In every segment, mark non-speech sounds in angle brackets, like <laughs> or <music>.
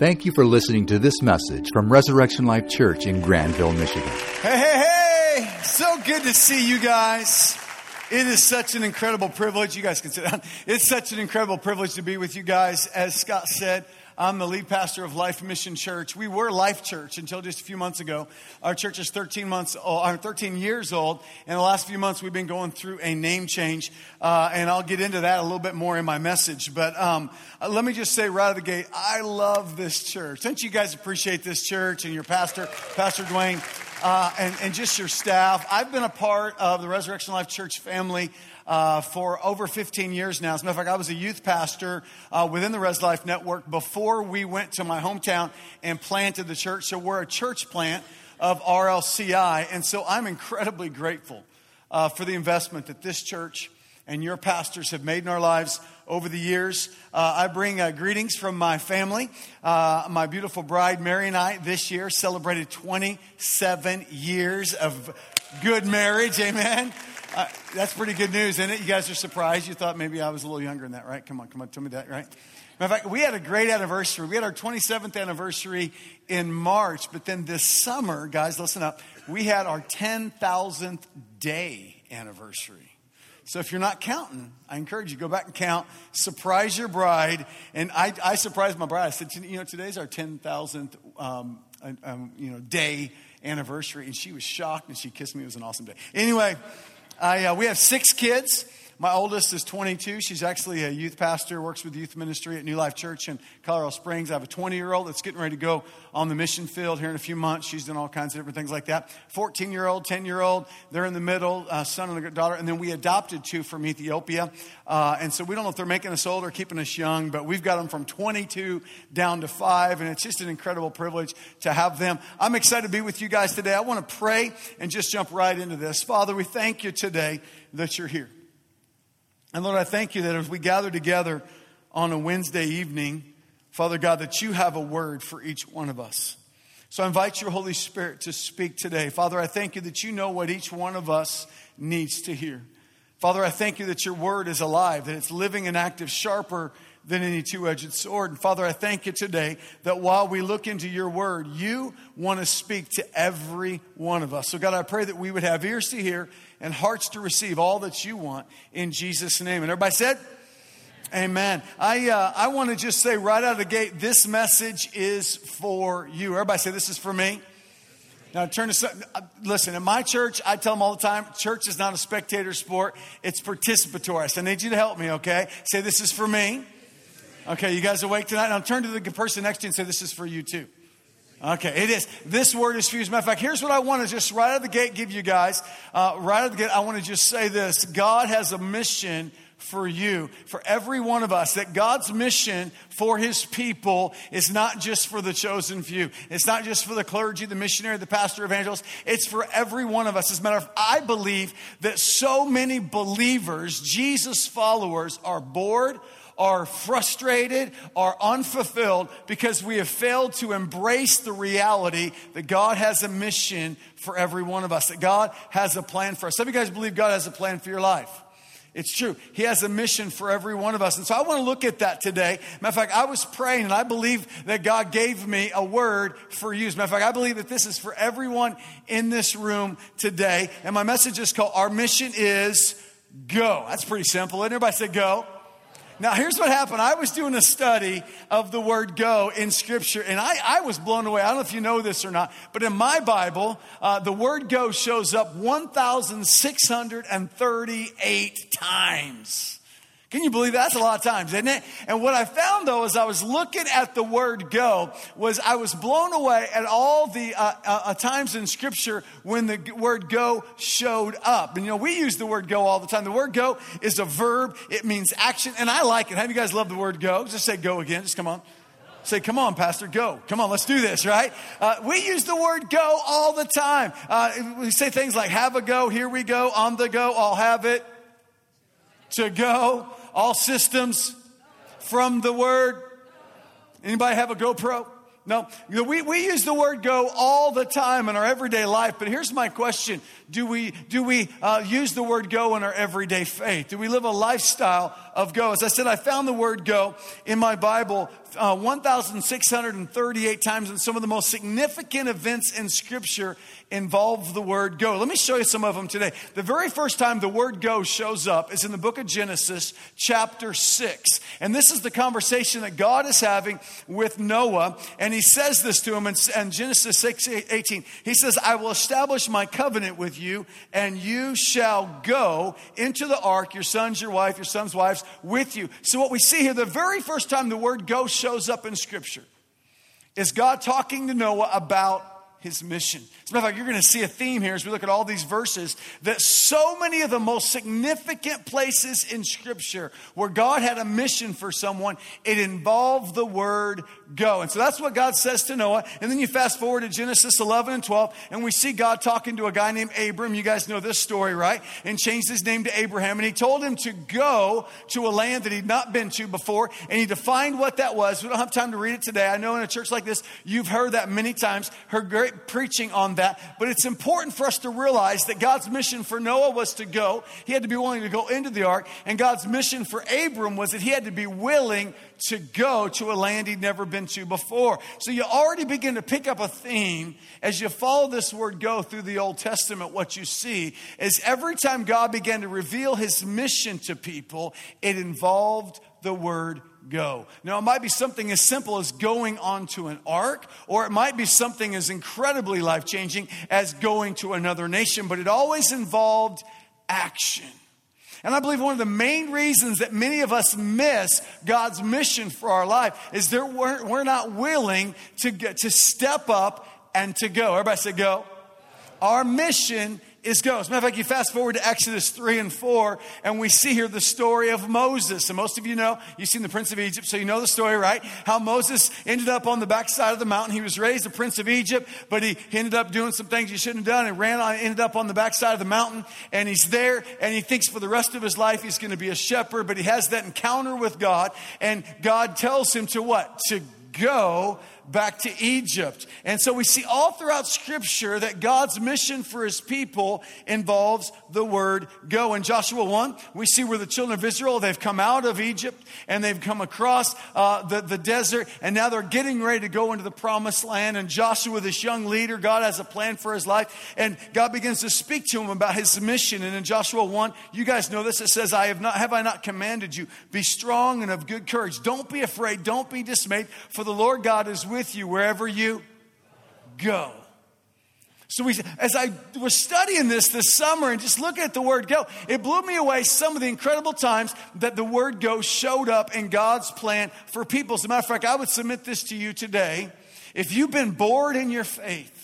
Thank you for listening to this message from Resurrection Life Church in Grandville, Michigan. Hey, hey, hey! So good to see you guys. It is such an incredible privilege. You guys can sit down. It's such an incredible privilege to be with you guys. As Scott said, I'm the lead pastor of Life Mission Church. We were Life Church until just a few months ago. Our church is 13 months or 13 years old. In the last few months, we've been going through a name change, uh, and I'll get into that a little bit more in my message. But um, uh, let me just say right out of the gate, I love this church. Don't you guys appreciate this church and your pastor, Pastor Duane? Uh, and, and, just your staff. I've been a part of the Resurrection Life Church family uh, for over 15 years now. As a matter of fact, I was a youth pastor uh, within the Res Life Network before we went to my hometown and planted the church. So we're a church plant of RLCI. And so I'm incredibly grateful uh, for the investment that this church and your pastors have made in our lives over the years. Uh, I bring uh, greetings from my family. My beautiful bride, Mary, and I this year celebrated 27 years of good marriage. Amen. Uh, that's pretty good news, isn't it? You guys are surprised. You thought maybe I was a little younger than that, right? Come on, come on, tell me that, right? Matter of fact, we had a great anniversary. We had our 27th anniversary in March, but then this summer, guys, listen up, we had our 10,000th day anniversary. So if you're not counting, I encourage you go back and count. Surprise your bride, and I, I surprised my bride. I said, you know, today's our 10,000th um, um, you know day anniversary, and she was shocked and she kissed me. It was an awesome day. Anyway. I, uh, we have six kids. My oldest is 22. She's actually a youth pastor, works with youth ministry at New Life Church in Colorado Springs. I have a 20 year old that's getting ready to go on the mission field here in a few months. She's doing all kinds of different things like that. 14 year old, 10 year old, they're in the middle, uh, son and daughter. And then we adopted two from Ethiopia. Uh, and so we don't know if they're making us old or keeping us young, but we've got them from 22 down to five. And it's just an incredible privilege to have them. I'm excited to be with you guys today. I want to pray and just jump right into this. Father, we thank you today that you're here. And Lord, I thank you that as we gather together on a Wednesday evening, Father God, that you have a word for each one of us. So I invite your Holy Spirit to speak today. Father, I thank you that you know what each one of us needs to hear. Father, I thank you that your word is alive, that it's living and active, sharper than any two edged sword. And Father, I thank you today that while we look into your word, you want to speak to every one of us. So, God, I pray that we would have ears to hear and hearts to receive all that you want in Jesus' name. And everybody said, Amen. I, uh, I want to just say right out of the gate, this message is for you. Everybody say, This is for me. Now, turn to uh, listen. In my church, I tell them all the time church is not a spectator sport, it's participatory. So I need you to help me, okay? Say, This is for me. Okay, you guys awake tonight? Now turn to the person next to you and say, This is for you too. Okay, it is. This word is fused. Matter of fact, here's what I want to just right out of the gate give you guys. Uh, right out of the gate, I want to just say this God has a mission for you, for every one of us, that God's mission for his people is not just for the chosen few. It's not just for the clergy, the missionary, the pastor, evangelist. It's for every one of us. As a matter of fact, I believe that so many believers, Jesus followers, are bored, are frustrated, are unfulfilled because we have failed to embrace the reality that God has a mission for every one of us, that God has a plan for us. Some of you guys believe God has a plan for your life. It's true. He has a mission for every one of us. And so I want to look at that today. Matter of fact, I was praying and I believe that God gave me a word for you. As matter of fact, I believe that this is for everyone in this room today. And my message is called Our Mission is Go. That's pretty simple. And everybody say go. Now, here's what happened. I was doing a study of the word go in Scripture, and I, I was blown away. I don't know if you know this or not, but in my Bible, uh, the word go shows up 1,638 times. Can you believe that? That's a lot of times, isn't it? And what I found though, as I was looking at the word go, was I was blown away at all the uh, uh, uh, times in Scripture when the word go showed up. And you know, we use the word go all the time. The word go is a verb, it means action, and I like it. How you guys love the word go? Just say go again. Just come on. Say, come on, Pastor, go. Come on, let's do this, right? Uh, we use the word go all the time. Uh, we say things like have a go, here we go, on the go, I'll have it, to go all systems from the word? Anybody have a GoPro? No, we, we use the word go all the time in our everyday life, but here's my question. Do we, do we uh, use the word go in our everyday faith? Do we live a lifestyle of go. As I said, I found the word go in my Bible uh, 1,638 times, and some of the most significant events in Scripture involve the word go. Let me show you some of them today. The very first time the word go shows up is in the book of Genesis, chapter 6. And this is the conversation that God is having with Noah. And he says this to him in, in Genesis 6 18. He says, I will establish my covenant with you, and you shall go into the ark, your sons, your wife, your sons' wives, with you. So, what we see here, the very first time the word go shows up in Scripture, is God talking to Noah about his mission. As a matter of fact, you're going to see a theme here as we look at all these verses that so many of the most significant places in Scripture where God had a mission for someone, it involved the word go. And so that's what God says to Noah. And then you fast forward to Genesis 11 and 12, and we see God talking to a guy named Abram. You guys know this story, right? And changed his name to Abraham. And he told him to go to a land that he'd not been to before, and he defined what that was. We don't have time to read it today. I know in a church like this, you've heard that many times, heard great preaching on that. But it's important for us to realize that God's mission for Noah was to go. He had to be willing to go into the ark. And God's mission for Abram was that he had to be willing to go to a land he'd never been to before. So you already begin to pick up a theme as you follow this word go through the Old Testament. What you see is every time God began to reveal his mission to people, it involved the word go. Now, it might be something as simple as going onto an ark, or it might be something as incredibly life changing as going to another nation, but it always involved action. And I believe one of the main reasons that many of us miss God's mission for our life is that we're, we're not willing to, get, to step up and to go. Everybody say go. Our mission is go. As a matter of fact, you fast forward to Exodus 3 and 4, and we see here the story of Moses. And most of you know, you've seen the Prince of Egypt, so you know the story, right? How Moses ended up on the backside of the mountain. He was raised a Prince of Egypt, but he, ended up doing some things he shouldn't have done and ran on, ended up on the backside of the mountain. And he's there, and he thinks for the rest of his life he's going to be a shepherd, but he has that encounter with God, and God tells him to what? To go back to Egypt. And so we see all throughout Scripture that God's mission for his people involves the word go. In Joshua 1, we see where the children of Israel, they've come out of Egypt and they've come across uh, the, the desert, and now they're getting ready to go into the promised land. And Joshua, this young leader, God has a plan for his life, and God begins to speak to him about his mission. And in Joshua 1, you guys know this, it says, I have not have I not commanded you, be strong and of good courage. Don't be afraid, don't be dismayed, for the Lord God is with with you wherever you go. So we, as I was studying this this summer and just looking at the word go, it blew me away some of the incredible times that the word go showed up in God's plan for people. As a matter of fact, I would submit this to you today. If you've been bored in your faith,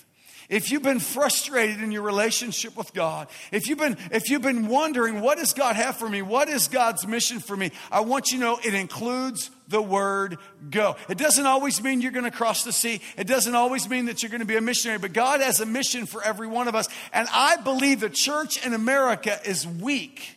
if you've been frustrated in your relationship with God, if you've been, if you've been wondering, what does God have for me? What is God's mission for me? I want you to know it includes the word go. It doesn't always mean you're going to cross the sea. It doesn't always mean that you're going to be a missionary, but God has a mission for every one of us. And I believe the church in America is weak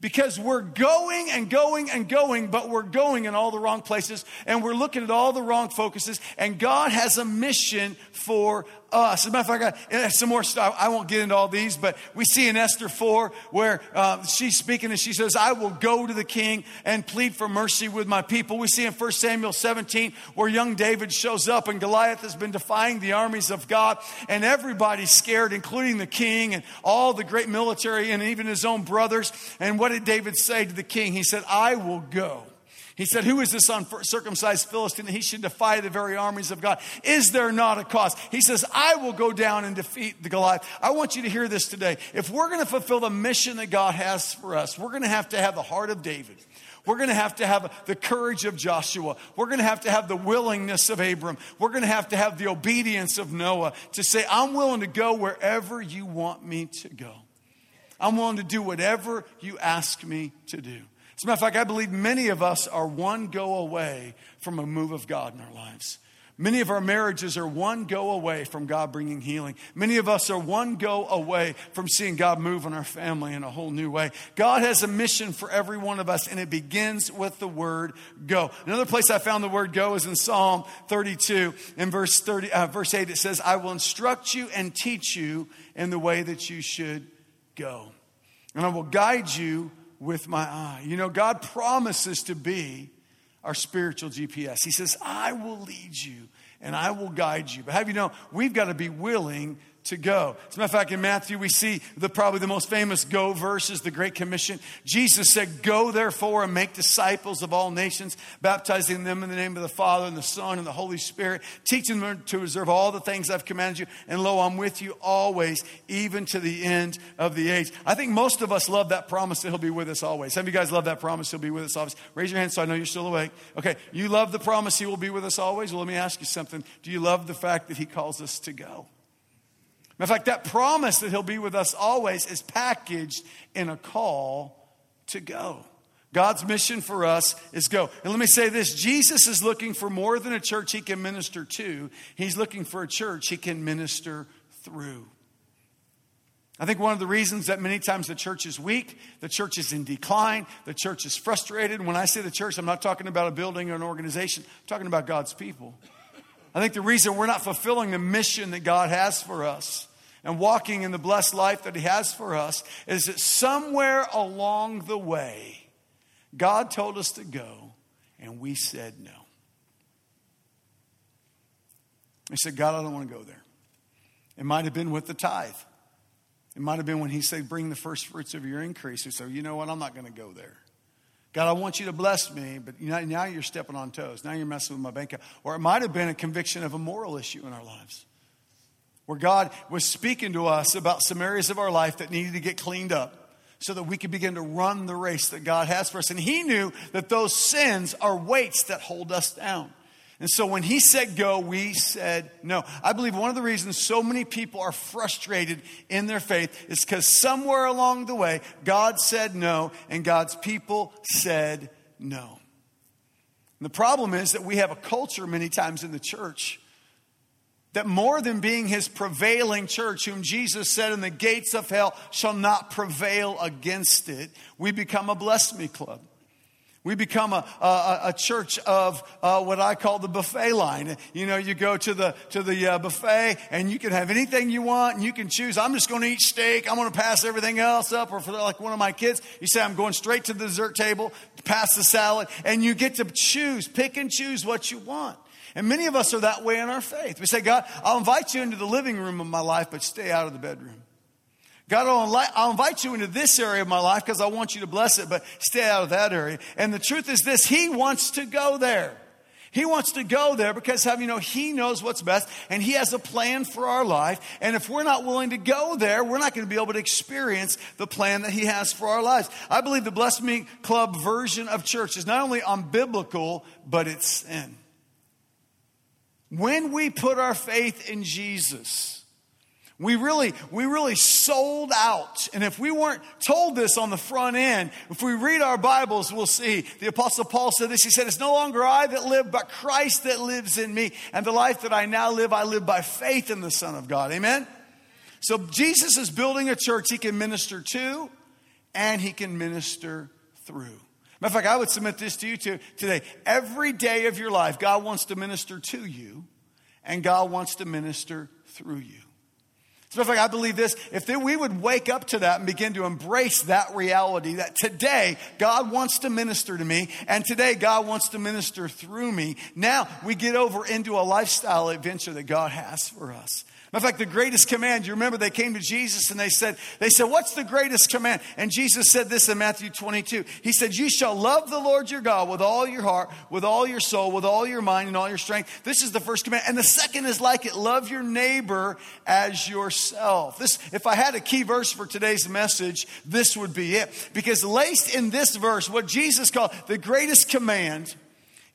because we're going and going and going, but we're going in all the wrong places and we're looking at all the wrong focuses. And God has a mission for us. As a matter of fact, I, some more stuff. I won't get into all these, but we see in Esther 4 where uh, she's speaking and she says, I will go to the king and plead for mercy with my people. We see in 1 Samuel 17 where young David shows up and Goliath has been defying the armies of God and everybody's scared, including the king and all the great military and even his own brothers. And what did David say to the king? He said, I will go. He said, Who is this uncircumcised Philistine that he should defy the very armies of God? Is there not a cause? He says, I will go down and defeat the Goliath. I want you to hear this today. If we're going to fulfill the mission that God has for us, we're going to have to have the heart of David. We're going to have to have the courage of Joshua. We're going to have to have the willingness of Abram. We're going to have to have the obedience of Noah to say, I'm willing to go wherever you want me to go. I'm willing to do whatever you ask me to do. As a matter of fact, I believe many of us are one go away from a move of God in our lives. Many of our marriages are one go away from God bringing healing. Many of us are one go away from seeing God move in our family in a whole new way. God has a mission for every one of us, and it begins with the word go. Another place I found the word go is in Psalm 32, in verse, 30, uh, verse 8. It says, I will instruct you and teach you in the way that you should go, and I will guide you with my eye. You know, God promises to be our spiritual GPS. He says, I will lead you and I will guide you. But have you know, we've got to be willing to go. As a matter of fact, in Matthew, we see the probably the most famous go verses, the Great Commission. Jesus said, Go therefore and make disciples of all nations, baptizing them in the name of the Father and the Son and the Holy Spirit, teaching them to observe all the things I've commanded you. And lo, I'm with you always, even to the end of the age. I think most of us love that promise that He'll be with us always. Some of you guys love that promise He'll be with us always. Raise your hand so I know you're still awake. Okay, you love the promise He will be with us always? Well, let me ask you something. Do you love the fact that He calls us to go? In fact, that promise that He'll be with us always is packaged in a call to go. God's mission for us is go. And let me say this Jesus is looking for more than a church He can minister to, He's looking for a church He can minister through. I think one of the reasons that many times the church is weak, the church is in decline, the church is frustrated. When I say the church, I'm not talking about a building or an organization, I'm talking about God's people. I think the reason we're not fulfilling the mission that God has for us and walking in the blessed life that He has for us is that somewhere along the way, God told us to go, and we said no. We said, God, I don't want to go there. It might have been with the tithe. It might have been when He said, Bring the first fruits of your increase. We said, You know what? I'm not going to go there. God, I want you to bless me, but now you're stepping on toes. Now you're messing with my bank account. Or it might have been a conviction of a moral issue in our lives where God was speaking to us about some areas of our life that needed to get cleaned up so that we could begin to run the race that God has for us. And He knew that those sins are weights that hold us down. And so when He said go, we said no. I believe one of the reasons so many people are frustrated in their faith is because somewhere along the way, God said no and God's people said no. And the problem is that we have a culture many times in the church that more than being his prevailing church, whom Jesus said, in the gates of hell shall not prevail against it, we become a bless me club. We become a, a, a church of uh, what I call the buffet line. You know, you go to the, to the uh, buffet and you can have anything you want and you can choose. I'm just going to eat steak. I'm going to pass everything else up. Or for like one of my kids, you say, I'm going straight to the dessert table, pass the salad, and you get to choose, pick and choose what you want. And many of us are that way in our faith. We say, God, I'll invite you into the living room of my life, but stay out of the bedroom. God, I'll invite you into this area of my life because I want you to bless it, but stay out of that area. And the truth is this He wants to go there. He wants to go there because, have you know, He knows what's best and He has a plan for our life. And if we're not willing to go there, we're not going to be able to experience the plan that He has for our lives. I believe the Bless Me Club version of church is not only unbiblical, but it's sin. When we put our faith in Jesus, we really, we really sold out. And if we weren't told this on the front end, if we read our Bibles, we'll see. The Apostle Paul said this. He said, It's no longer I that live, but Christ that lives in me. And the life that I now live, I live by faith in the Son of God. Amen? So Jesus is building a church he can minister to and he can minister through. Matter of fact, I would submit this to you too, today. Every day of your life, God wants to minister to you, and God wants to minister through you. A matter of fact, I believe this if we would wake up to that and begin to embrace that reality that today God wants to minister to me, and today God wants to minister through me, now we get over into a lifestyle adventure that God has for us. Of fact, the greatest command, you remember they came to Jesus and they said, they said, what's the greatest command? And Jesus said this in Matthew 22. He said, you shall love the Lord your God with all your heart, with all your soul, with all your mind and all your strength. This is the first command. And the second is like it, love your neighbor as yourself. This, if I had a key verse for today's message, this would be it. Because laced in this verse, what Jesus called the greatest command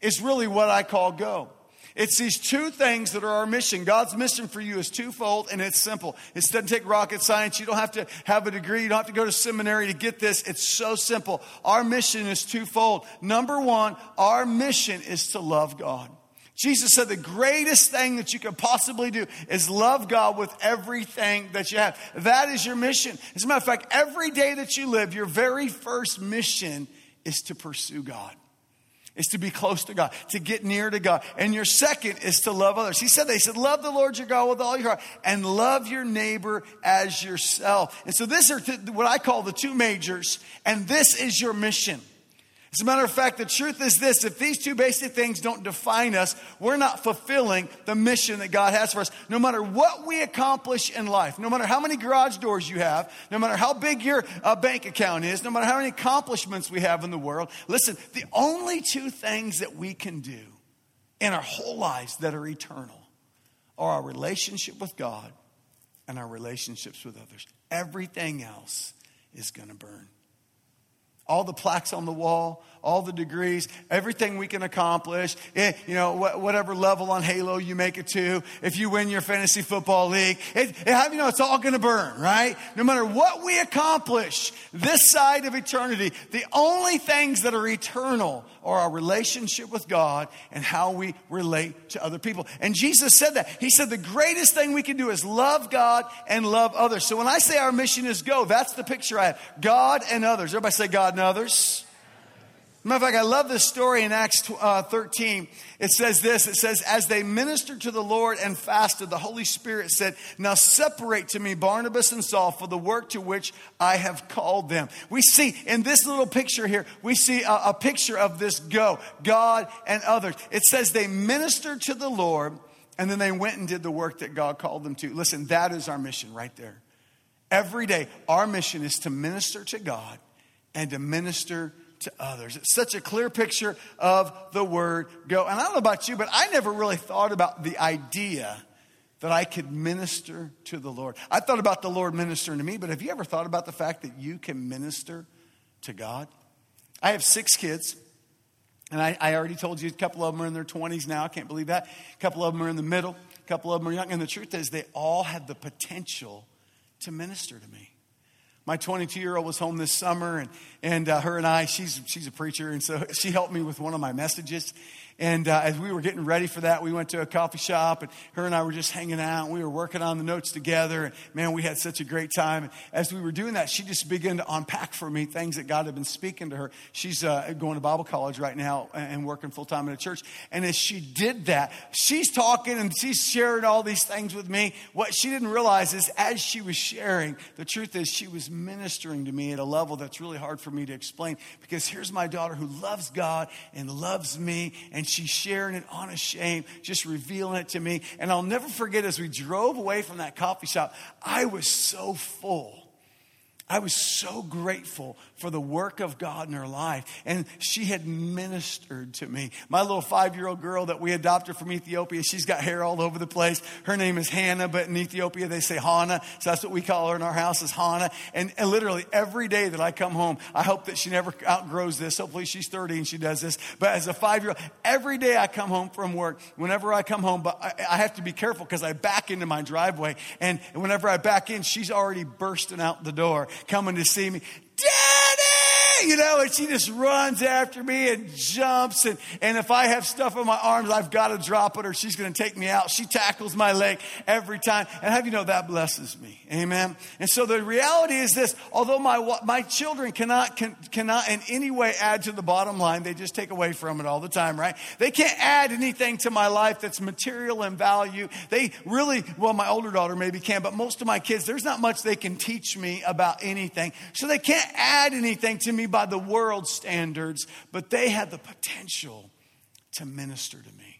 is really what I call go. It's these two things that are our mission. God's mission for you is twofold and it's simple. It doesn't take rocket science. You don't have to have a degree. You don't have to go to seminary to get this. It's so simple. Our mission is twofold. Number one, our mission is to love God. Jesus said the greatest thing that you could possibly do is love God with everything that you have. That is your mission. As a matter of fact, every day that you live, your very first mission is to pursue God. Is to be close to God, to get near to God. And your second is to love others. He said, they said, love the Lord your God with all your heart and love your neighbor as yourself. And so this are what I call the two majors, and this is your mission. As a matter of fact, the truth is this if these two basic things don't define us, we're not fulfilling the mission that God has for us. No matter what we accomplish in life, no matter how many garage doors you have, no matter how big your uh, bank account is, no matter how many accomplishments we have in the world, listen, the only two things that we can do in our whole lives that are eternal are our relationship with God and our relationships with others. Everything else is going to burn all the plaques on the wall, all the degrees, everything we can accomplish, eh, you know, whatever level on Halo you make it to, if you win your fantasy football league, it, it, you know, it's all going to burn, right? No matter what we accomplish this side of eternity, the only things that are eternal are our relationship with God and how we relate to other people. And Jesus said that. He said the greatest thing we can do is love God and love others. So when I say our mission is go, that's the picture I have. God and others. Everybody say God others. Matter of fact, I love this story in Acts uh, 13. It says this It says, As they ministered to the Lord and fasted, the Holy Spirit said, Now separate to me Barnabas and Saul for the work to which I have called them. We see in this little picture here, we see a, a picture of this go, God and others. It says they ministered to the Lord and then they went and did the work that God called them to. Listen, that is our mission right there. Every day, our mission is to minister to God and to minister to others. It's such a clear picture of the word go. And I don't know about you, but I never really thought about the idea that I could minister to the Lord. I thought about the Lord ministering to me, but have you ever thought about the fact that you can minister to God? I have six kids. And I, I, already told you a couple of them are in their 20s now. I can't believe that. A couple of them are in the middle. A couple of them are young. And the truth is, they all have the potential to minister to me my 22 year old was home this summer and, and uh, her and i she's, she's a preacher and so <laughs> she helped me with one of my messages and uh, as we were getting ready for that, we went to a coffee shop, and her and I were just hanging out. And we were working on the notes together, and man, we had such a great time. And as we were doing that, she just began to unpack for me things that God had been speaking to her. She's uh, going to Bible college right now and working full time in a church. And as she did that, she's talking and she's sharing all these things with me. What she didn't realize is, as she was sharing, the truth is she was ministering to me at a level that's really hard for me to explain. Because here's my daughter who loves God and loves me, and and she's sharing it unashamed, just revealing it to me. And I'll never forget as we drove away from that coffee shop, I was so full I was so grateful for the work of God in her life. And she had ministered to me. My little five year old girl that we adopted from Ethiopia, she's got hair all over the place. Her name is Hannah, but in Ethiopia they say Hana. So that's what we call her in our house is Hana. And, and literally every day that I come home, I hope that she never outgrows this. Hopefully she's 30 and she does this. But as a five year old, every day I come home from work, whenever I come home, but I, I have to be careful because I back into my driveway. And whenever I back in, she's already bursting out the door coming to see me. Daddy! You know, and she just runs after me and jumps. And, and if I have stuff in my arms, I've got to drop it or she's going to take me out. She tackles my leg every time. And have you know that blesses me? Amen. And so the reality is this although my, my children cannot, can, cannot in any way add to the bottom line, they just take away from it all the time, right? They can't add anything to my life that's material and value. They really, well, my older daughter maybe can, but most of my kids, there's not much they can teach me about anything. So they can't add anything to me by the world standards, but they have the potential to minister to me.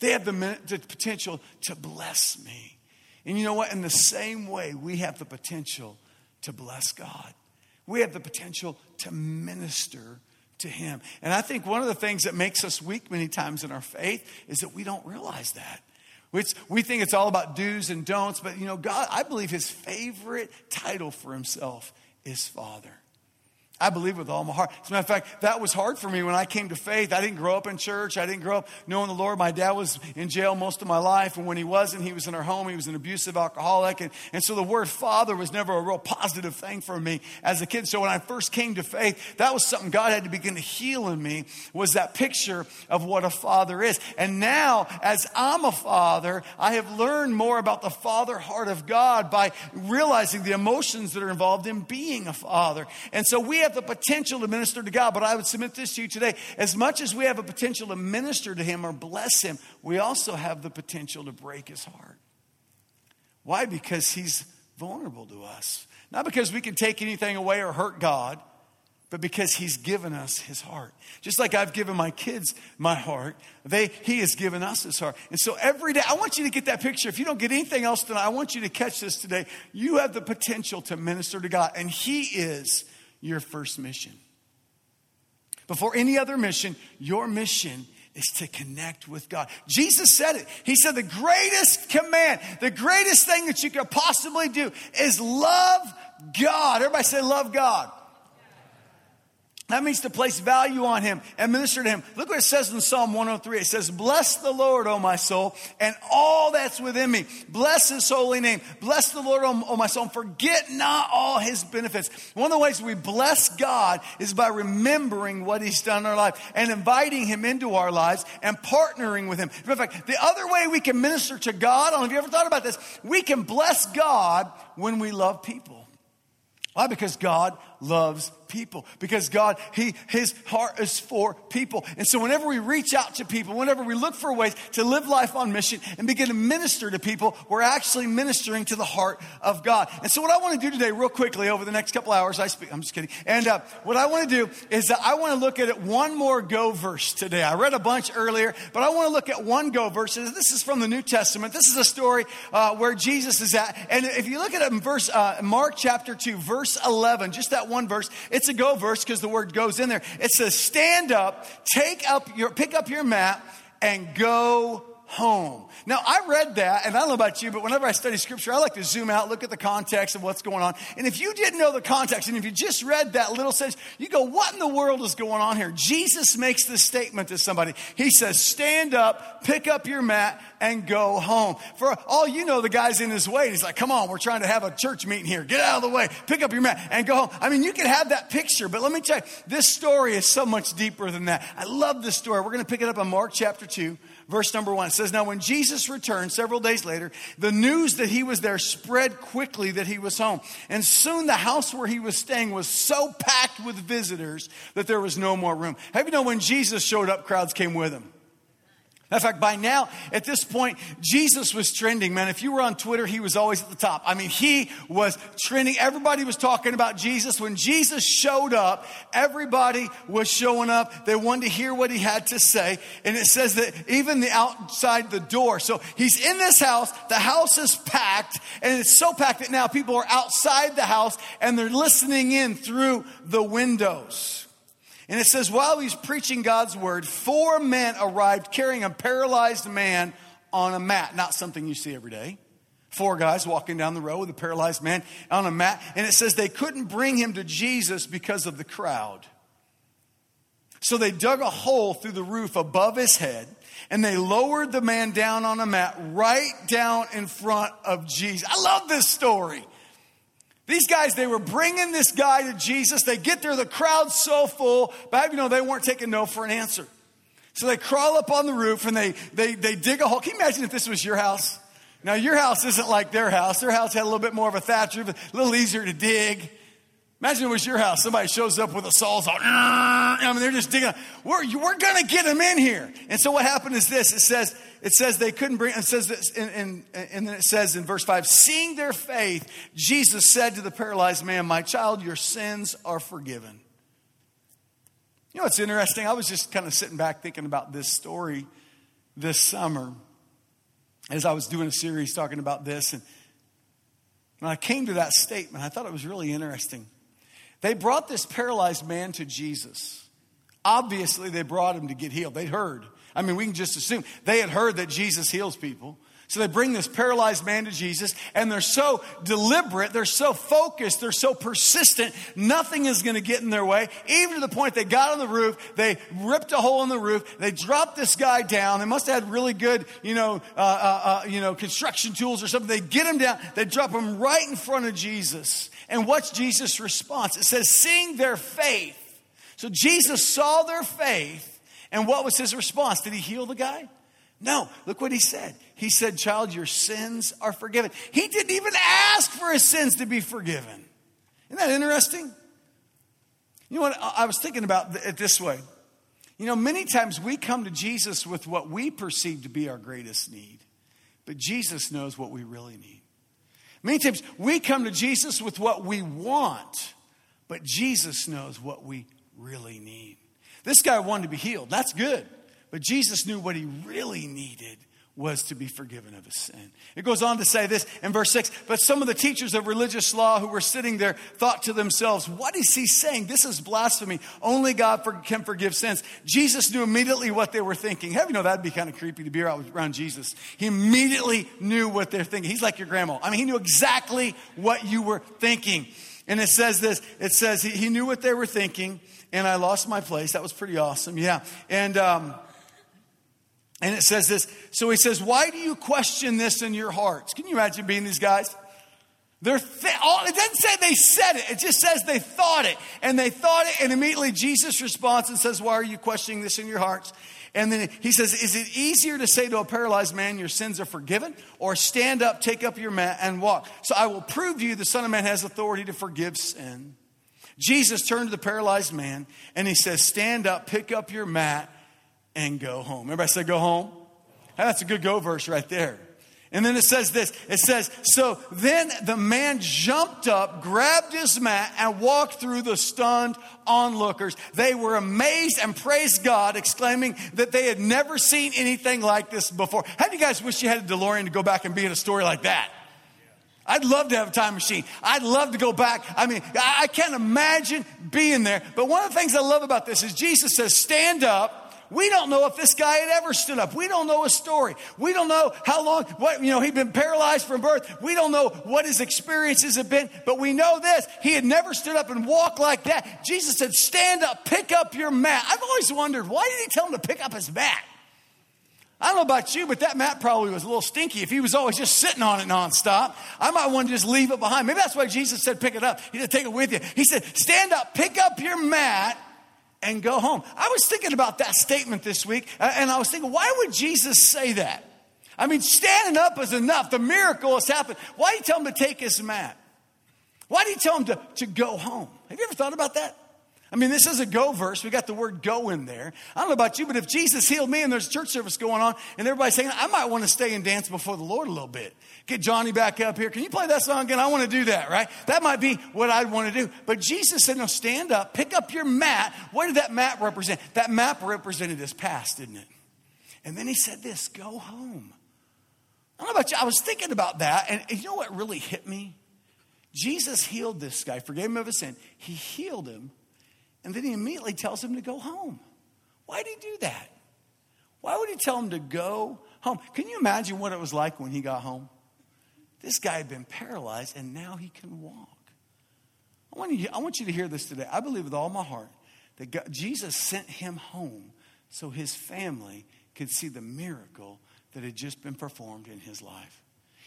They have the, the potential to bless me. And you know what? In the same way, we have the potential to bless God. We have the potential to minister to Him. And I think one of the things that makes us weak many times in our faith is that we don't realize that. We think it's all about do's and don'ts, but you know, God, I believe His favorite title for Himself is Father. I believe with all my heart. As a matter of fact, that was hard for me when I came to faith. I didn't grow up in church. I didn't grow up knowing the Lord. My dad was in jail most of my life. And when he wasn't, he was in our home. He was an abusive alcoholic. And, and so the word father was never a real positive thing for me as a kid. So when I first came to faith, that was something God had to begin to heal in me was that picture of what a father is. And now, as I'm a father, I have learned more about the father heart of God by realizing the emotions that are involved in being a father. And so we have have the potential to minister to God, but I would submit this to you today. As much as we have a potential to minister to Him or bless Him, we also have the potential to break His heart. Why? Because He's vulnerable to us. Not because we can take anything away or hurt God, but because he's given us his heart. Just like I've given my kids my heart, they, he has given us his heart. And so every day, I want you to get that picture. If you don't get anything else tonight, I want you to catch this today. You have the potential to minister to God, and he is your first mission. Before any other mission, your mission is to connect with God. Jesus said it. He said the greatest command, the greatest thing that you could possibly do is love God. Everybody say, love God. That means to place value on him and minister to him. Look what it says in Psalm 103. It says, Bless the Lord, O my soul, and all that's within me. Bless his holy name. Bless the Lord, O my soul, and forget not all his benefits. One of the ways we bless God is by remembering what he's done in our life and inviting him into our lives and partnering with him. In fact, the other way we can minister to God, I don't know if you ever thought about this, we can bless God when we love people. Why? Because God loves people because God, He, His heart is for people. And so whenever we reach out to people, whenever we look for ways to live life on mission and begin to minister to people, we're actually ministering to the heart of God. And so what I want to do today, real quickly, over the next couple hours, I speak, I'm just kidding. And uh, what I want to do is uh, I want to look at it one more go verse today. I read a bunch earlier, but I want to look at one go verse. This is from the New Testament. This is a story uh, where Jesus is at. And if you look at it in verse, uh, Mark chapter 2, verse 11, just that one verse, it's a go verse because the word goes in there. It says, stand up, take up your, pick up your mat and go home. Now, I read that, and I don't know about you, but whenever I study scripture, I like to zoom out, look at the context of what's going on. And if you didn't know the context, and if you just read that little sentence, you go, What in the world is going on here? Jesus makes this statement to somebody. He says, Stand up, pick up your mat, and go home. For all you know, the guy's in his way. He's like, Come on, we're trying to have a church meeting here. Get out of the way, pick up your mat, and go home. I mean, you can have that picture, but let me tell you, this story is so much deeper than that. I love this story. We're going to pick it up in Mark chapter 2 verse number one. Says, Now when Jesus returned several days later, the news that he was there spread quickly that he was home. And soon the house where he was staying was so packed with visitors that there was no more room. Have you know when Jesus showed up, crowds came with him? In fact, by now, at this point, Jesus was trending, man. If you were on Twitter, he was always at the top. I mean, he was trending. Everybody was talking about Jesus. When Jesus showed up, everybody was showing up. They wanted to hear what he had to say. And it says that even the outside the door. So he's in this house. The house is packed. And it's so packed that now people are outside the house and they're listening in through the windows. And it says, while he's preaching God's word, four men arrived carrying a paralyzed man on a mat. Not something you see every day. Four guys walking down the road with a paralyzed man on a mat. And it says they couldn't bring him to Jesus because of the crowd. So they dug a hole through the roof above his head and they lowered the man down on a mat right down in front of Jesus. I love this story. These guys, they were bringing this guy to Jesus. They get there, the crowd's so full, but you know, they weren't taking no for an answer. So they crawl up on the roof and they, they, they dig a hole. Can you imagine if this was your house? Now, your house isn't like their house. Their house had a little bit more of a thatch roof, a little easier to dig. Imagine it was your house. Somebody shows up with a sawzall. I mean, they're just digging. We're, we're going to get them in here. And so what happened is this. It says, it says they couldn't bring, it says this, and, and, and then it says in verse 5, seeing their faith, Jesus said to the paralyzed man, My child, your sins are forgiven. You know what's interesting? I was just kind of sitting back thinking about this story this summer as I was doing a series talking about this. And when I came to that statement, I thought it was really interesting. They brought this paralyzed man to Jesus. Obviously, they brought him to get healed. They'd heard. I mean, we can just assume they had heard that Jesus heals people. So they bring this paralyzed man to Jesus, and they're so deliberate, they're so focused, they're so persistent, nothing is going to get in their way. Even to the point they got on the roof, they ripped a hole in the roof, they dropped this guy down. They must have had really good, you know, uh, uh, uh, you know, construction tools or something. They get him down, they drop him right in front of Jesus. And what's Jesus' response? It says, seeing their faith. So Jesus saw their faith, and what was his response? Did he heal the guy? No, look what he said. He said, Child, your sins are forgiven. He didn't even ask for his sins to be forgiven. Isn't that interesting? You know what? I was thinking about it this way. You know, many times we come to Jesus with what we perceive to be our greatest need, but Jesus knows what we really need. Many times we come to Jesus with what we want, but Jesus knows what we really need. This guy wanted to be healed. That's good. But Jesus knew what he really needed was to be forgiven of his sin. It goes on to say this in verse 6 But some of the teachers of religious law who were sitting there thought to themselves, What is he saying? This is blasphemy. Only God for, can forgive sins. Jesus knew immediately what they were thinking. How you know that'd be kind of creepy to be around Jesus? He immediately knew what they're thinking. He's like your grandma. I mean, he knew exactly what you were thinking. And it says this it says, He, he knew what they were thinking, and I lost my place. That was pretty awesome. Yeah. And, um, and it says this. So he says, Why do you question this in your hearts? Can you imagine being these guys? They're th- all, it doesn't say they said it, it just says they thought it. And they thought it, and immediately Jesus responds and says, Why are you questioning this in your hearts? And then he says, Is it easier to say to a paralyzed man, Your sins are forgiven? Or stand up, take up your mat, and walk? So I will prove to you the Son of Man has authority to forgive sin. Jesus turned to the paralyzed man and he says, Stand up, pick up your mat, and go home. Everybody said, go home? That's a good go verse right there. And then it says this it says, So then the man jumped up, grabbed his mat, and walked through the stunned onlookers. They were amazed and praised God, exclaiming that they had never seen anything like this before. How do you guys wish you had a DeLorean to go back and be in a story like that? I'd love to have a time machine. I'd love to go back. I mean, I can't imagine being there. But one of the things I love about this is Jesus says, Stand up we don't know if this guy had ever stood up. We don't know his story. We don't know how long, what, you know, he'd been paralyzed from birth. We don't know what his experiences have been, but we know this. He had never stood up and walked like that. Jesus said, stand up, pick up your mat. I've always wondered, why did he tell him to pick up his mat? I don't know about you, but that mat probably was a little stinky if he was always just sitting on it nonstop. I might want to just leave it behind. Maybe that's why Jesus said, pick it up. He said, take it with you. He said, stand up, pick up your mat and go home. I was thinking about that statement this week, uh, and I was thinking, why would Jesus say that? I mean, standing up is enough. The miracle has happened. Why did he tell him to take his mat? Why did he tell him to, to go home? Have you ever thought about that? I mean, this is a go verse. We got the word go in there. I don't know about you, but if Jesus healed me and there's church service going on and everybody's saying, I might want to stay and dance before the Lord a little bit. Get Johnny back up here. Can you play that song again? I want to do that, right? That might be what I'd want to do. But Jesus said, no, stand up, pick up your mat. What did that mat represent? That map represented his past, didn't it? And then he said this, go home. I don't know about you. I was thinking about that, and you know what really hit me? Jesus healed this guy, forgave him of his sin. He healed him and then he immediately tells him to go home. Why did he do that? Why would he tell him to go home? Can you imagine what it was like when he got home? This guy had been paralyzed and now he can walk. I want, you, I want you to hear this today. I believe with all my heart that God, Jesus sent him home so his family could see the miracle that had just been performed in his life.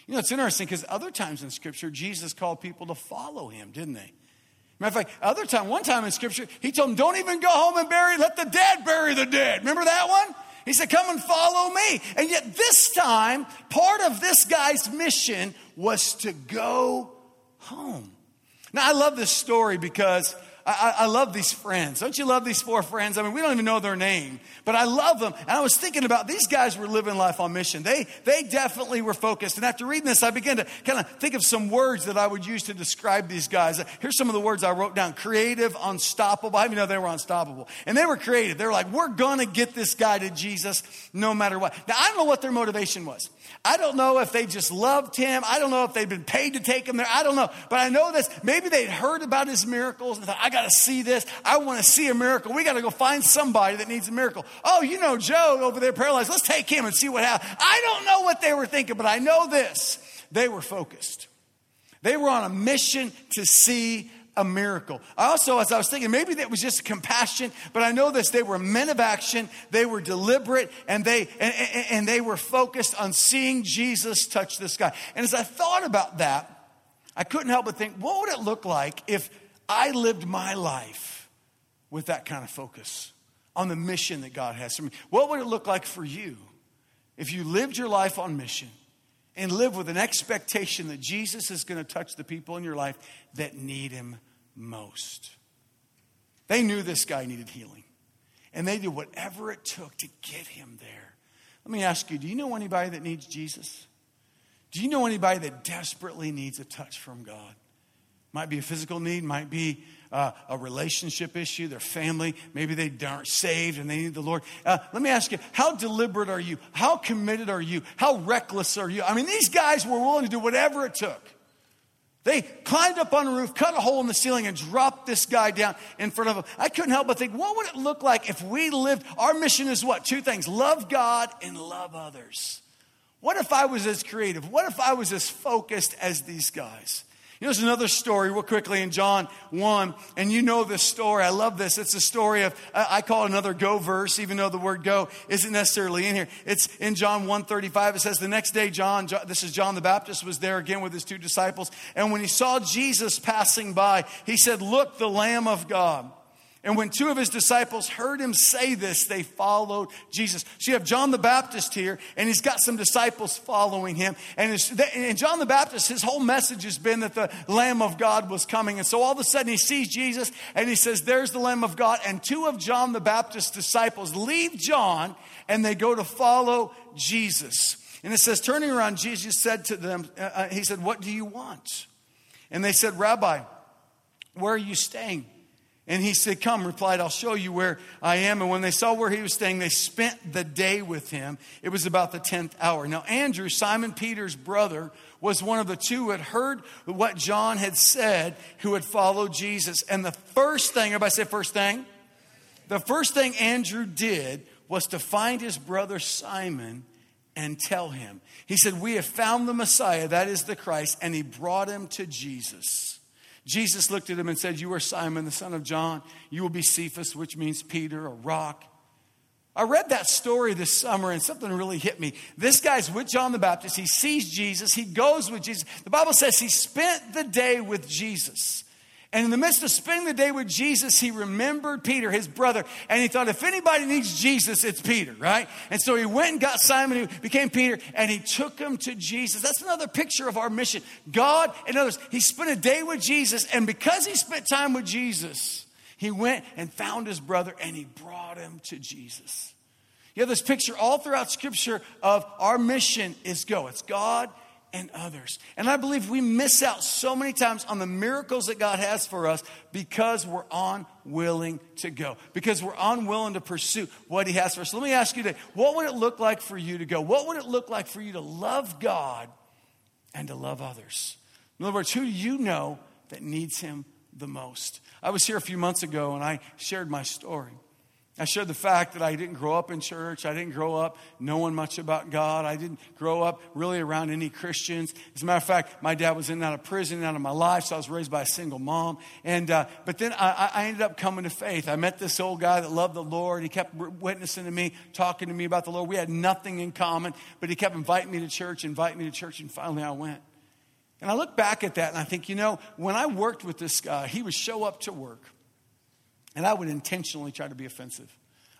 You know, it's interesting because other times in Scripture, Jesus called people to follow him, didn't they? Matter of fact, other time, one time in scripture, he told them, don't even go home and bury, let the dead bury the dead. Remember that one? He said, come and follow me. And yet this time, part of this guy's mission was to go home. Now, I love this story because I, I, love these friends. Don't you love these four friends? I mean, we don't even know their name, but I love them. And I was thinking about these guys were living life on mission. They, they definitely were focused. And after reading this, I began to kind of think of some words that I would use to describe these guys. Here's some of the words I wrote down creative, unstoppable. I even know they were unstoppable. And they were creative. They were like, we're going to get this guy to Jesus no matter what. Now, I don't know what their motivation was. I don't know if they just loved him. I don't know if they'd been paid to take him there. I don't know. But I know this. Maybe they'd heard about his miracles and thought, I got to see this. I want to see a miracle. We got to go find somebody that needs a miracle. Oh, you know Joe over there paralyzed. Let's take him and see what happens. I don't know what they were thinking, but I know this. They were focused. They were on a mission to see a miracle. I also, as I was thinking, maybe that was just compassion, but I know this. They were men of action. They were deliberate and they, and, and, and they were focused on seeing Jesus touch this guy. And as I thought about that, I couldn't help but think, what would it look like if I lived my life with that kind of focus on the mission that God has for me? What would it look like for you if you lived your life on mission? And live with an expectation that Jesus is going to touch the people in your life that need him most. They knew this guy needed healing. And they did whatever it took to get him there. Let me ask you do you know anybody that needs Jesus? Do you know anybody that desperately needs a touch from God? Might be a physical need, might be uh, a relationship issue, their family, maybe they aren't saved and they need the Lord. Uh, let me ask you, how deliberate are you? How committed are you? How reckless are you? I mean, these guys were willing to do whatever it took. They climbed up on a roof, cut a hole in the ceiling, and dropped this guy down in front of them. I couldn't help but think, what would it look like if we lived? Our mission is what? Two things love God and love others. What if I was as creative? What if I was as focused as these guys? You know, there's another story, real quickly, in John 1, and you know this story. I love this. It's a story of, I call it another go verse, even though the word go isn't necessarily in here. It's in John 1 35. It says, The next day, John, this is John the Baptist, was there again with his two disciples. And when he saw Jesus passing by, he said, Look, the Lamb of God and when two of his disciples heard him say this, they followed Jesus. So you have John the Baptist here, and he's got some disciples following him. And, and John the Baptist, his whole message has been that the Lamb of God was coming. And so all of a sudden he sees Jesus and he says, There's the Lamb of God. And two of John the Baptist's disciples leave John and they go to follow Jesus. And it says, Turning around, Jesus said to them, uh, uh He said, What do you want? And they said, Rabbi, where are you staying? And he said, Come, replied, I'll show you where I am. And when they saw where he was staying, they spent the day with him. It was about the 10th hour. Now, Andrew, Simon Peter's brother, was one of the two who had heard what John had said, who had followed Jesus. And the first thing, everybody say first thing? The first thing Andrew did was to find his brother Simon and tell him. He said, We have found the Messiah, that is the Christ, and he brought him to Jesus. Jesus looked at him and said, You are Simon, the son of John. You will be Cephas, which means Peter, a rock. I read that story this summer and something really hit me. This guy's with John the Baptist. He sees Jesus. He goes with Jesus. The Bible says he spent the day with Jesus. And in the midst of spending the day with Jesus, he remembered Peter, his brother, and he thought, if anybody needs Jesus, it's Peter, right? And so he went and got Simon, who became Peter, and he took him to Jesus. That's another picture of our mission. God and others. He spent a day with Jesus, and because he spent time with Jesus, he went and found his brother and he brought him to Jesus. You have this picture all throughout Scripture of our mission is go. It's God and others. And I believe we miss out so many times on the miracles that God has for us because we're unwilling to go, because we're unwilling to pursue what He has for us. Let me ask you today what would it look like for you to go? What would it look like for you to love God and to love others? In other words, who do you know that needs Him the most? I was here a few months ago and I shared my story. I shared the fact that I didn't grow up in church. I didn't grow up knowing much about God. I didn't grow up really around any Christians. As a matter of fact, my dad was in and out of prison, out of my life, so I was raised by a single mom. And uh, but then I, I, ended up coming to faith. I met this old guy that loved the Lord. He kept witnessing to me, talking to me about the Lord. We had nothing in common, but he kept inviting me to church, inviting me to church, and finally I went. And I look back at that and I think, you know, when I worked with this guy, he would show up to work. And I would intentionally try to be offensive.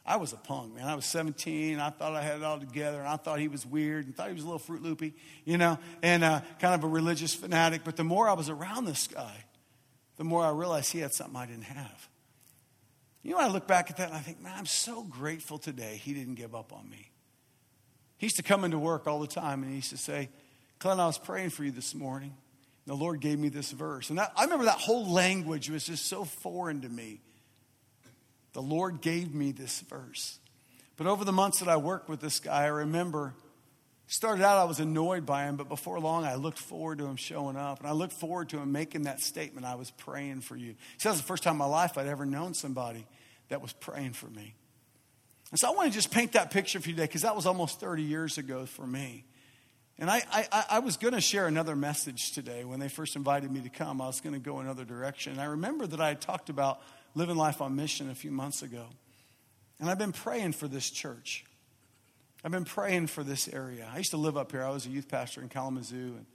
I was a punk, man. I was 17. I thought I had it all together, and I thought he was weird, and thought he was a little fruit loopy, you know, and uh, kind of a religious fanatic. But the more I was around this guy, the more I realized he had something I didn't have. You know, I look back at that and I think, man, I'm so grateful today he didn't give up on me. He used to come into work all the time, and he used to say, Clint, I was praying for you this morning. The Lord gave me this verse. And that, I remember that whole language was just so foreign to me. The Lord gave me this verse. But over the months that I worked with this guy, I remember started out I was annoyed by him, but before long I looked forward to him showing up. And I looked forward to him making that statement, I was praying for you. See, that was the first time in my life I'd ever known somebody that was praying for me. And so I want to just paint that picture for you today because that was almost 30 years ago for me. And I, I, I was going to share another message today. When they first invited me to come, I was going to go another direction. And I remember that I had talked about living life on mission a few months ago. And I've been praying for this church. I've been praying for this area. I used to live up here. I was a youth pastor in Kalamazoo. And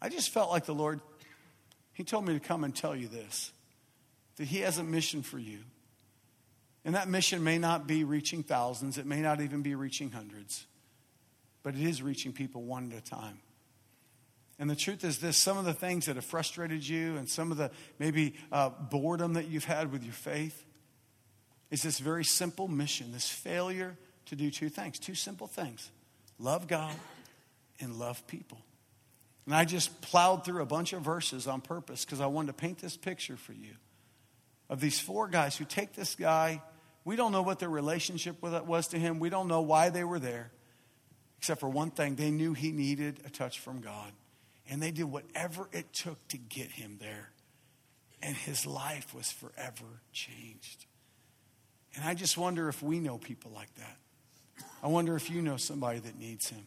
I just felt like the Lord, He told me to come and tell you this that He has a mission for you. And that mission may not be reaching thousands, it may not even be reaching hundreds, but it is reaching people one at a time. And the truth is this some of the things that have frustrated you and some of the maybe uh, boredom that you've had with your faith is this very simple mission, this failure to do two things, two simple things love God and love people. And I just plowed through a bunch of verses on purpose because I wanted to paint this picture for you of these four guys who take this guy. We don't know what their relationship was to him, we don't know why they were there, except for one thing they knew he needed a touch from God. And they did whatever it took to get him there. And his life was forever changed. And I just wonder if we know people like that. I wonder if you know somebody that needs him.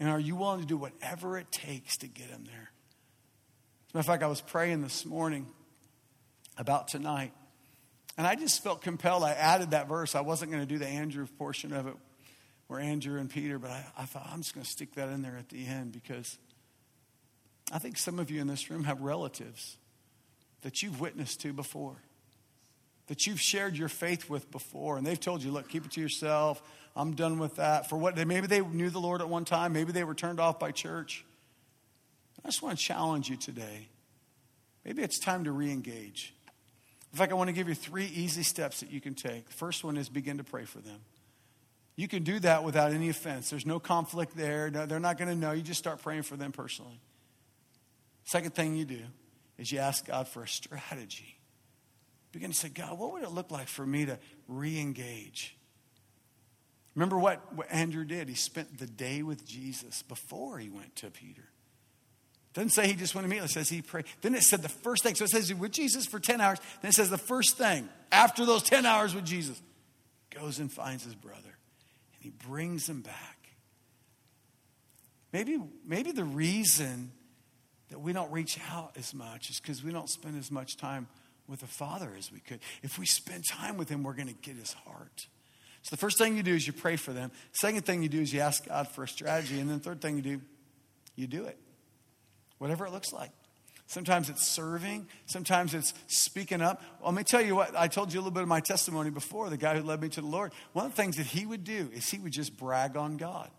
And are you willing to do whatever it takes to get him there? As a matter of fact, I was praying this morning about tonight, and I just felt compelled. I added that verse. I wasn't going to do the Andrew portion of it where Andrew and Peter, but I, I thought I'm just going to stick that in there at the end because I think some of you in this room have relatives that you've witnessed to before, that you've shared your faith with before, and they've told you, look, keep it to yourself. I'm done with that. For what? Maybe they knew the Lord at one time, maybe they were turned off by church. I just want to challenge you today. Maybe it's time to re engage. In fact, I want to give you three easy steps that you can take. The first one is begin to pray for them. You can do that without any offense. There's no conflict there. No, they're not going to know. You just start praying for them personally. Second thing you do is you ask God for a strategy. Begin to say, God, what would it look like for me to re engage? Remember what, what Andrew did? He spent the day with Jesus before he went to Peter. Doesn't say he just went to meet. It says he prayed. Then it said the first thing. So it says he with Jesus for 10 hours. Then it says the first thing after those 10 hours with Jesus goes and finds his brother. And he brings him back. Maybe, maybe the reason that we don't reach out as much is because we don't spend as much time with the Father as we could. If we spend time with Him, we're going to get His heart. So the first thing you do is you pray for them. Second thing you do is you ask God for a strategy. And then third thing you do, you do it. Whatever it looks like. Sometimes it's serving. Sometimes it's speaking up. Well, let me tell you what, I told you a little bit of my testimony before, the guy who led me to the Lord. One of the things that he would do is he would just brag on God.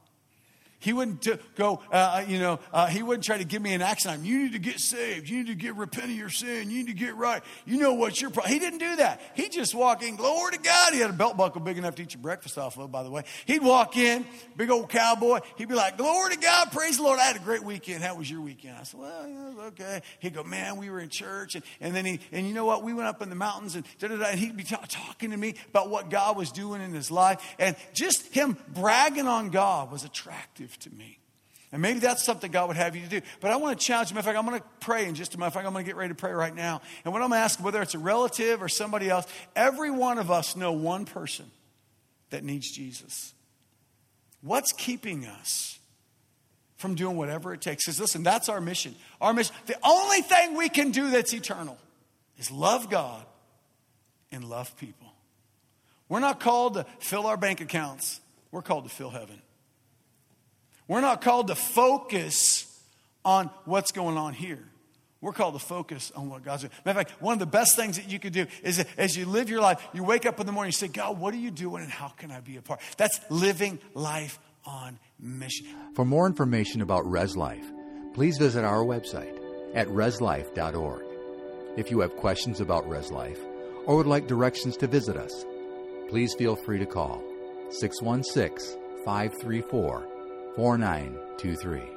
He wouldn't go, uh, uh, you know, uh, he wouldn't try to give me an action. You need to get saved. You need to get repent of your sin. You need to get right. You know what's your problem. He didn't do that. He just walked in, glory to God. He had a belt buckle big enough to eat your breakfast off of, by the way. He'd walk in, big old cowboy. He'd be like, glory to God, praise the Lord. I had a great weekend. How was your weekend? I said, well, yeah, okay. He'd go, man, we were in church. And, and then he, and you know what? We went up in the mountains and da da da. And he'd be t- talking to me about what God was doing in his life. And just him bragging on God was attractive to me. And maybe that's something God would have you to do. But I want to challenge you. In fact, I'm going to pray in just a minute. I'm going to get ready to pray right now. And what I'm going to ask, whether it's a relative or somebody else, every one of us know one person that needs Jesus. What's keeping us from doing whatever it takes? Because listen, that's our mission. Our mission, the only thing we can do that's eternal is love God and love people. We're not called to fill our bank accounts, we're called to fill heaven. We're not called to focus on what's going on here. We're called to focus on what God's doing. Matter of fact, one of the best things that you could do is as you live your life, you wake up in the morning and say, God, what are you doing and how can I be a part? That's living life on mission. For more information about Res Life, please visit our website at reslife.org. If you have questions about Res Life or would like directions to visit us, please feel free to call 616 534 4923.